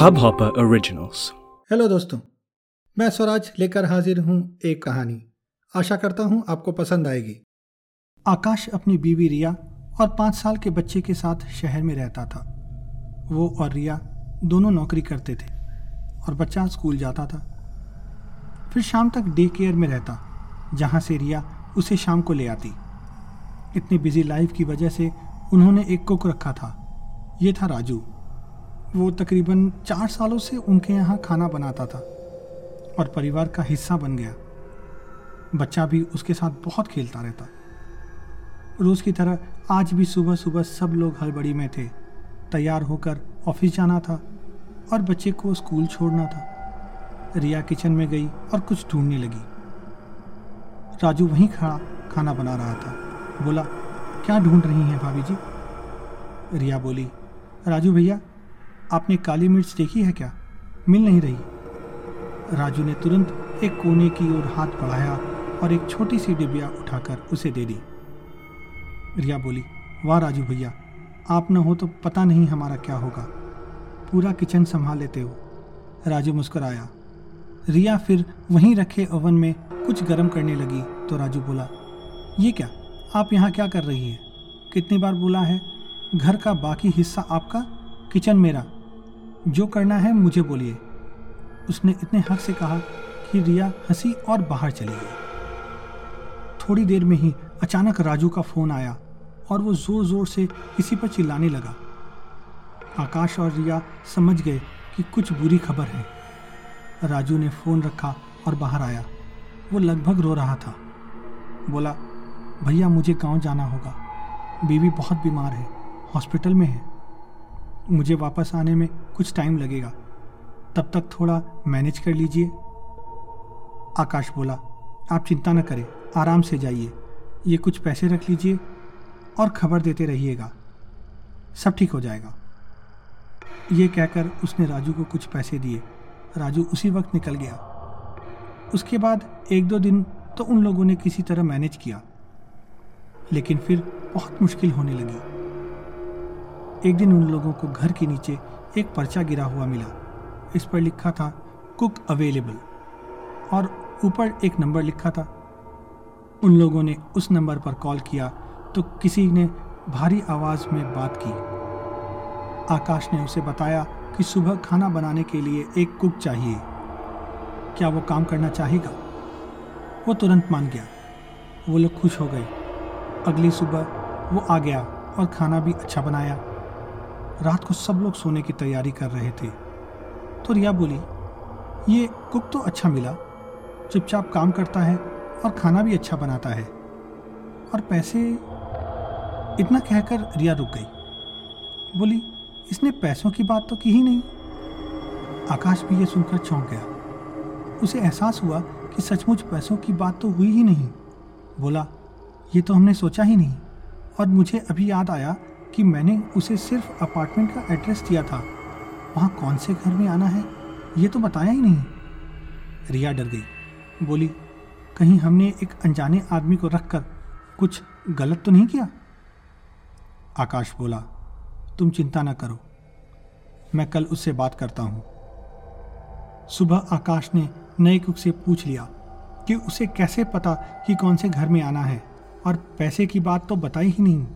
Hub hopper originals hello दोस्तों। मैं स्वराज लेकर हाजिर हूँ एक कहानी। आशा करता हूँ आपको पसंद आएगी। आकाश अपनी बीवी रिया और पाँच साल के बच्चे के साथ शहर में रहता था। वो और रिया दोनों नौकरी करते थे और बच्चा स्कूल जाता था। फिर शाम तक डे केयर में रहता, जहाँ से रिया उसे शाम को ले आती। इतनी बिज़ी लाइफ की वजह से उन्होंने एक कुक रखा था। ये था राजू। वो तकरीबन चार सालों से उनके यहाँ खाना बनाता था और परिवार का हिस्सा बन गया। बच्चा भी उसके साथ बहुत खेलता रहता। रोज़ की तरह आज भी सुबह सुबह सब लोग हड़बड़ी में थे। तैयार होकर ऑफ़िस जाना था और बच्चे को स्कूल छोड़ना था। रिया किचन में गई और कुछ ढूँढने लगी। राजू वहीं खड़ा खाना बना रहा था। बोला, क्या ढूंढ रही हैं भाभी जी? रिया बोली राजू भैया, आपने काली मिर्च देखी है क्या? मिल नहीं रही। राजू ने तुरंत एक कोने की ओर हाथ बढ़ाया और एक छोटी सी डिबिया उठाकर उसे दे दी। रिया बोली, वाह राजू भैया, आप न हो तो पता नहीं हमारा क्या होगा। पूरा किचन संभाल लेते हो। राजू मुस्कराया। रिया फिर वहीं रखे ओवन में कुछ गर्म करने लगी तो राजू बोला, ये क्या, आप यहाँ क्या कर रही है? कितनी बार बोला है? घर का बाकी हिस्सा आपका किचन मेरा। जो करना है मुझे बोलिए। उसने इतने हक से कहा कि रिया हँसी और बाहर चली गई। थोड़ी देर में ही अचानक राजू का फ़ोन आया और वो ज़ोर ज़ोर से किसी पर चिल्लाने लगा। आकाश और रिया समझ गए कि कुछ बुरी खबर है। राजू ने फ़ोन रखा और बाहर आया। वो लगभग रो रहा था। बोला, भैया, मुझे गाँव जाना होगा। बीवी बहुत बीमार है। हॉस्पिटल में है। मुझे वापस आने में कुछ टाइम लगेगा। तब तक थोड़ा मैनेज कर लीजिए। आकाश बोला, आप चिंता न करें, आराम से जाइए। ये कुछ पैसे रख लीजिए और खबर देते रहिएगा। सब ठीक हो जाएगा। ये कहकर उसने राजू को कुछ पैसे दिए। राजू उसी वक्त निकल गया। उसके बाद एक दो दिन तो उन लोगों ने किसी तरह मैनेज किया। लेकिन फिर बहुत मुश्किल होने लगी। एक दिन उन लोगों को घर के नीचे एक पर्चा गिरा हुआ मिला। इस पर लिखा था, कुक अवेलेबल और ऊपर एक नंबर लिखा था, उन लोगों ने उस नंबर पर कॉल किया तो किसी ने भारी आवाज़ में बात की। आकाश ने उसे बताया कि सुबह खाना बनाने के लिए एक कुक चाहिए। क्या वो काम करना चाहेगा? वो तुरंत मान गया। वो लोग खुश हो गए। अगली सुबह वो आ गया और खाना भी अच्छा बनाया। रात को सब लोग सोने की तैयारी कर रहे थे। तो रिया बोली, ये कुक तो अच्छा मिला। चुपचाप काम करता है और खाना भी अच्छा बनाता है। और पैसे इतना कहकर रिया रुक गई। बोली, इसने पैसों की बात तो की ही नहीं। आकाश भी ये सुनकर चौंक गया। उसे एहसास हुआ कि सचमुच पैसों की बात तो हुई ही नहीं। बोला, ये तो हमने सोचा ही नहीं। और मुझे अभी याद आया कि मैंने उसे सिर्फ़ अपार्टमेंट का एड्रेस दिया था। वहाँ कौन से घर में आना है, ये तो बताया ही नहीं। रिया डर गई। बोली, कहीं हमने एक अनजाने आदमी को रखकर कुछ गलत तो नहीं किया? आकाश बोला, तुम चिंता ना करो, मैं कल उससे बात करता हूँ। सुबह आकाश ने नए कुक से पूछ लिया कि उसे कैसे पता कि कौन से घर में आना है, और पैसे की बात तो बताई ही नहीं।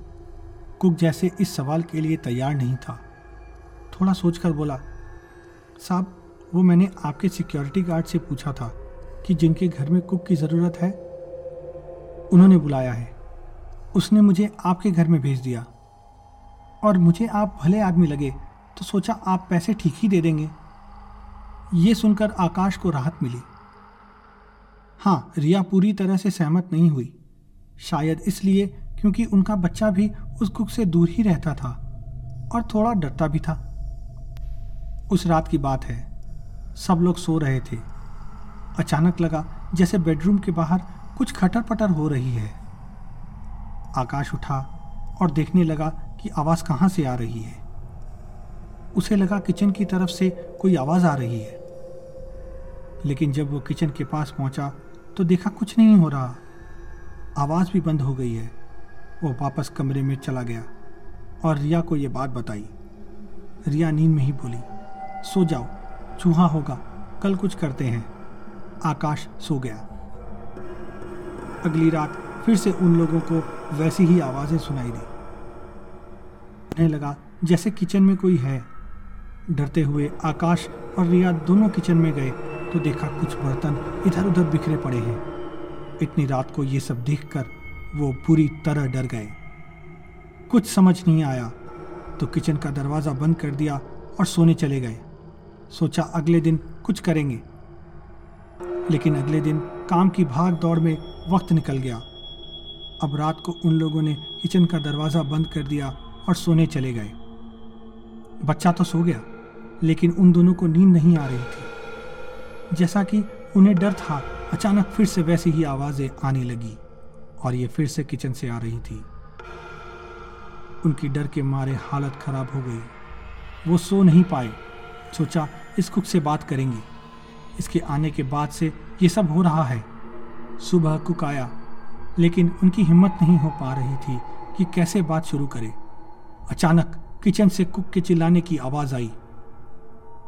कुक जैसे इस सवाल के लिए तैयार नहीं था। थोड़ा सोचकर बोला, साहब, वो मैंने आपके सिक्योरिटी गार्ड से पूछा था कि जिनके घर में कुक की ज़रूरत है, उन्होंने बुलाया है। उसने मुझे आपके घर में भेज दिया। और मुझे आप भले आदमी लगे तो सोचा आप पैसे ठीक ही दे देंगे। ये सुनकर आकाश को राहत मिली। हाँ रिया पूरी तरह से सहमत नहीं हुई। शायद इसलिए क्योंकि उनका बच्चा भी उस कुक से दूर ही रहता था और थोड़ा डरता भी था। उस रात की बात है। सब लोग सो रहे थे। अचानक लगा जैसे बेडरूम के बाहर कुछ खटर पटर हो रही है। आकाश उठा और देखने लगा कि आवाज़ कहाँ से आ रही है। उसे लगा किचन की तरफ़ से कोई आवाज़ आ रही है। लेकिन जब वो किचन के पास पहुँचा तो देखा कुछ नहीं हो रहा। आवाज़ भी बंद हो गई है। वो वापस कमरे में चला गया और रिया को ये बात बताई। रिया नींद में ही बोली, सो जाओ, चूहा होगा, कल कुछ करते हैं। आकाश सो गया। अगली रात फिर से उन लोगों को वैसी ही आवाज़ें सुनाई दी। उन्हें लगा, जैसे किचन में कोई है। डरते हुए आकाश और रिया दोनों किचन में गए तो देखा कुछ बर्तन इधर उधर बिखरे पड़े हैं। इतनी रात को ये सब देखकर वो पूरी तरह डर गए। कुछ समझ नहीं आया तो किचन का दरवाज़ा बंद कर दिया और सोने चले गए। सोचा अगले दिन कुछ करेंगे। लेकिन अगले दिन काम की भाग दौड़ में वक्त निकल गया। अब रात को उन लोगों ने किचन का दरवाज़ा बंद कर दिया और सोने चले गए। बच्चा तो सो गया, लेकिन उन दोनों को नींद नहीं आ रही थी। जैसा कि उन्हें डर था, अचानक फिर से वैसी ही आवाज़ें आने लगी। और ये फिर से किचन से आ रही थी। उनकी डर के मारे हालत खराब हो गई। वो सो नहीं पाए। सोचा, इस कुक से बात करेंगे। इसके आने के बाद से ये सब हो रहा है। सुबह कुक आया, लेकिन उनकी हिम्मत नहीं हो पा रही थी कि कैसे बात शुरू करे। अचानक किचन से कुक के चिल्लाने की आवाज़ आई।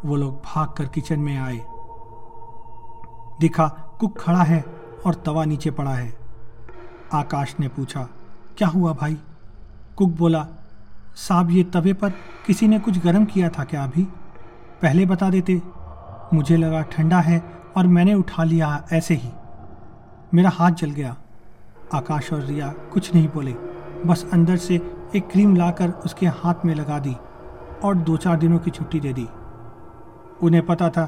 वो लोग भाग कर किचन में आए। दिखा, कुक खड़ा है और तवा नीचे पड़ा है। आकाश ने पूछा, क्या हुआ भाई? कुक बोला, साहब, ये तवे पर किसी ने कुछ गर्म किया था क्या अभी? पहले बता देते। मुझे लगा ठंडा है और मैंने उठा लिया ऐसे ही। मेरा हाथ जल गया। आकाश और रिया कुछ नहीं बोले। बस अंदर से एक क्रीम लाकर उसके हाथ में लगा दी और दो चार दिनों की छुट्टी दे दी। उन्हें पता था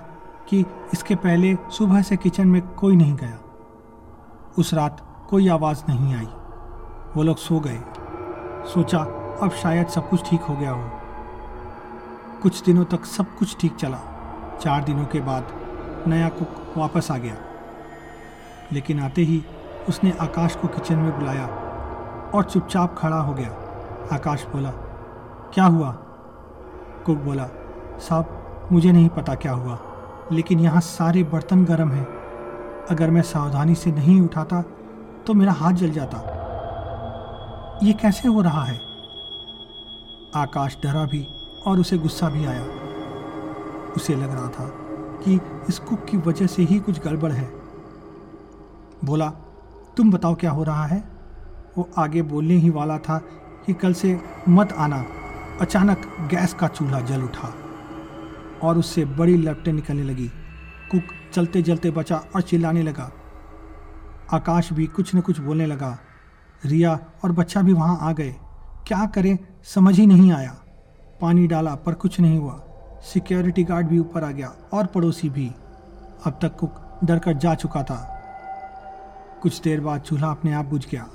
कि इसके पहले सुबह से किचन में कोई नहीं गया। उस रात कोई आवाज़ नहीं आई। वो लोग सो गए। सोचा, अब शायद सब कुछ ठीक हो गया हो। कुछ दिनों तक सब कुछ ठीक चला। चार दिनों के बाद नया कुक वापस आ गया। लेकिन आते ही उसने आकाश को किचन में बुलाया और चुपचाप खड़ा हो गया। आकाश बोला, क्या हुआ? कुक बोला, साहब, मुझे नहीं पता क्या हुआ, लेकिन यहाँ सारे बर्तन गर्म हैं। अगर मैं सावधानी से नहीं उठाता तो मेरा हाथ जल जाता। ये कैसे हो रहा है? आकाश डरा भी और उसे गुस्सा भी आया। उसे लग रहा था कि इस कुक की वजह से ही कुछ गड़बड़ है। बोला, तुम बताओ क्या हो रहा है? वो आगे बोलने ही वाला था कि कल से मत आना। अचानक गैस का चूल्हा जल उठा और उससे बड़ी लपटें निकलने लगी। कुक चलते चलते बचा और चिल्लाने लगा। आकाश भी कुछ न कुछ बोलने लगा। रिया और बच्चा भी वहाँ आ गए। क्या करें? समझ ही नहीं आया। पानी डाला, पर कुछ नहीं हुआ। सिक्योरिटी गार्ड भी ऊपर आ गया और पड़ोसी भी। अब तक कुक डर कर जा चुका था। कुछ देर बाद चूल्हा अपने आप बुझ गया।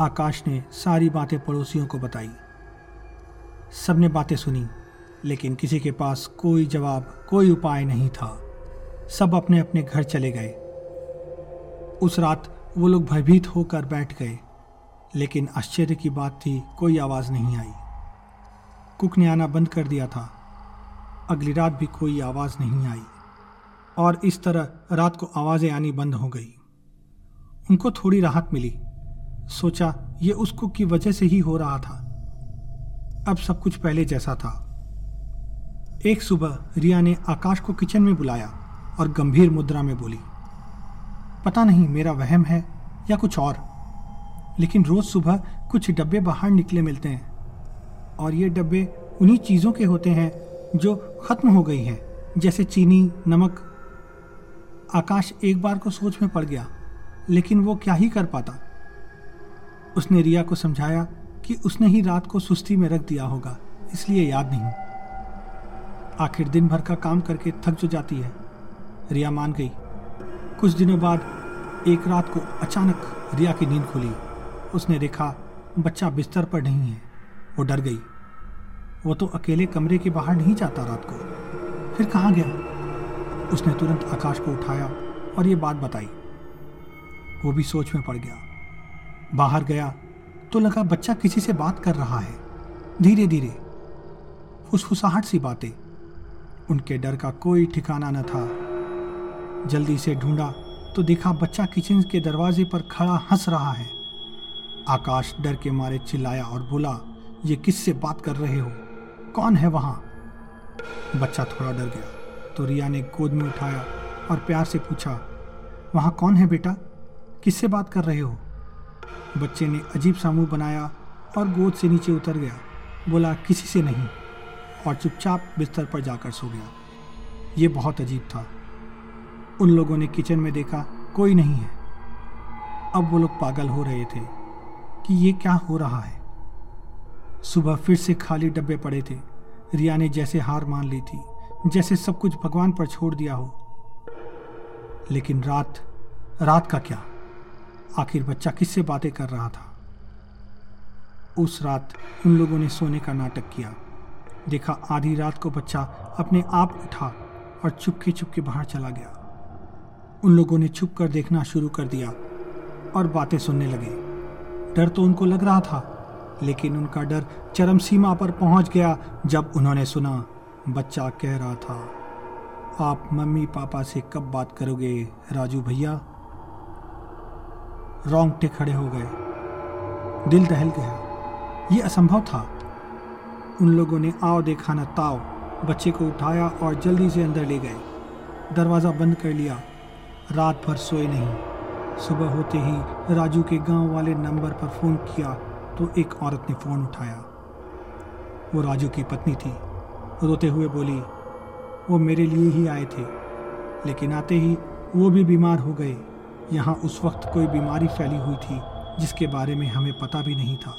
आकाश ने सारी बातें पड़ोसियों को बताई। सबने बातें सुनी, लेकिन किसी के पास कोई जवाब, कोई उपाय नहीं था। सब अपने अपने घर चले गए। उस रात वो लोग भयभीत होकर बैठ गए, लेकिन आश्चर्य की बात थी, कोई आवाज़ नहीं आई। कुक ने आना बंद कर दिया था। अगली रात भी कोई आवाज़ नहीं आई, और इस तरह रात को आवाज़ें आनी बंद हो गई। उनको थोड़ी राहत मिली। सोचा, ये उस कुक की वजह से ही हो रहा था। अब सब कुछ पहले जैसा था। एक सुबह रिया ने आकाश को किचन में बुलाया और गंभीर मुद्रा में बोली पता नहीं मेरा वहम है या कुछ और। लेकिन रोज सुबह कुछ डब्बे बाहर निकले मिलते हैं। और ये डब्बे उन्हीं चीज़ों के होते हैं जो ख़त्म हो गई हैं, जैसे चीनी, नमक। आकाश एक बार को सोच में पड़ गया, लेकिन वो क्या ही कर पाता। उसने रिया को समझाया कि उसने ही रात को सुस्ती में रख दिया होगा, इसलिए याद नहीं। आखिर दिन भर का काम करके थक जो जाती है, रिया मान गई। कुछ दिनों बाद एक रात को अचानक रिया की नींद खुली। उसने देखा, बच्चा बिस्तर पर नहीं है, वो डर गई। वो तो अकेले कमरे के बाहर नहीं जाता रात को। फिर कहाँ गया? उसने तुरंत आकाश को उठाया और ये बात बताई। वो भी सोच में पड़ गया। बाहर गया तो लगा बच्चा किसी से बात कर रहा है। धीरे धीरे, फुसफुसाहट सी बातें। उनके डर का कोई ठिकाना न था। जल्दी से ढूंढा तो देखा बच्चा किचन के दरवाजे पर खड़ा हंस रहा है। आकाश डर के मारे चिल्लाया और बोला, ये किससे बात कर रहे हो? कौन है वहाँ? बच्चा थोड़ा डर गया तो रिया ने गोद में उठाया और प्यार से पूछा, वहाँ कौन है बेटा? किससे बात कर रहे हो? बच्चे ने अजीब सा मुँह बनाया और गोद से नीचे उतर गया। बोला, किसी से नहीं। और चुपचाप बिस्तर पर जाकर सो गया। ये बहुत अजीब था। उन लोगों ने किचन में देखा, कोई नहीं है। अब वो लोग पागल हो रहे थे कि ये क्या हो रहा है। सुबह फिर से खाली डब्बे पड़े थे। रिया ने जैसे हार मान ली थी, जैसे सब कुछ भगवान पर छोड़ दिया हो। लेकिन रात रात का क्या? आखिर बच्चा किससे बातें कर रहा था? उस रात उन लोगों ने सोने का नाटक किया। देखा आधी रात को बच्चा अपने आप उठा और चुपके चुपके बाहर चला गया। उन लोगों ने छुप कर देखना शुरू कर दिया और बातें सुनने लगे। डर तो उनको लग रहा था, लेकिन उनका डर चरम सीमा पर पहुँच गया जब उन्होंने सुना, बच्चा कह रहा था, आप मम्मी पापा से कब बात करोगे, राजू भैया? रोंगटे खड़े हो गए। दिल दहल गया। ये असंभव था। उन लोगों ने आओ देखा न ताव बच्चे को उठाया और जल्दी से अंदर ले गए। दरवाज़ा बंद कर लिया। रात भर सोए नहीं। सुबह होते ही राजू के गाँव वाले नंबर पर फ़ोन किया तो एक औरत ने फ़ोन उठाया। वो राजू की पत्नी थी। रोते हुए बोली, वो मेरे लिए ही आए थे, लेकिन आते ही वो भी बीमार हो गए। यहाँ उस वक्त कोई बीमारी फैली हुई थी, जिसके बारे में हमें पता भी नहीं था।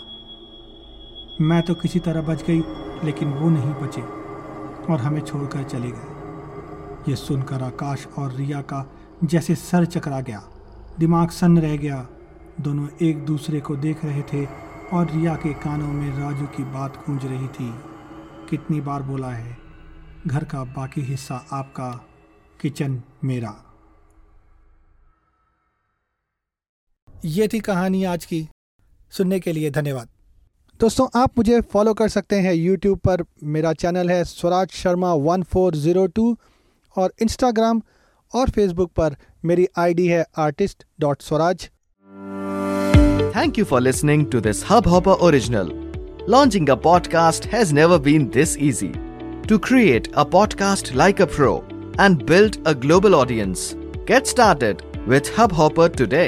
मैं तो किसी तरह बच गई, लेकिन वो नहीं बचे और हमें छोड़कर चले गए। ये सुनकर आकाश और रिया का जैसे सर चकरा गया, दिमाग सन्न रह गया, दोनों एक दूसरे को देख रहे थे और रिया के कानों में राजू की बात गूंज रही थी। कितनी बार बोला है, घर का बाकी हिस्सा आपका, किचन मेरा। ये थी कहानी आज की। सुनने के लिए धन्यवाद। दोस्तों, आप मुझे फॉलो कर सकते हैं यूट्यूब पर। मेरा चैनल है Swaraj Sharma one four zero two और इंस्टाग्राम और फेसबुक पर मेरी आईडी है artist dot Swaraj thank you for listening to this Hubhopper original launching a podcast has never been this easy to create a podcast like a pro and build a global audience get started with Hubhopper today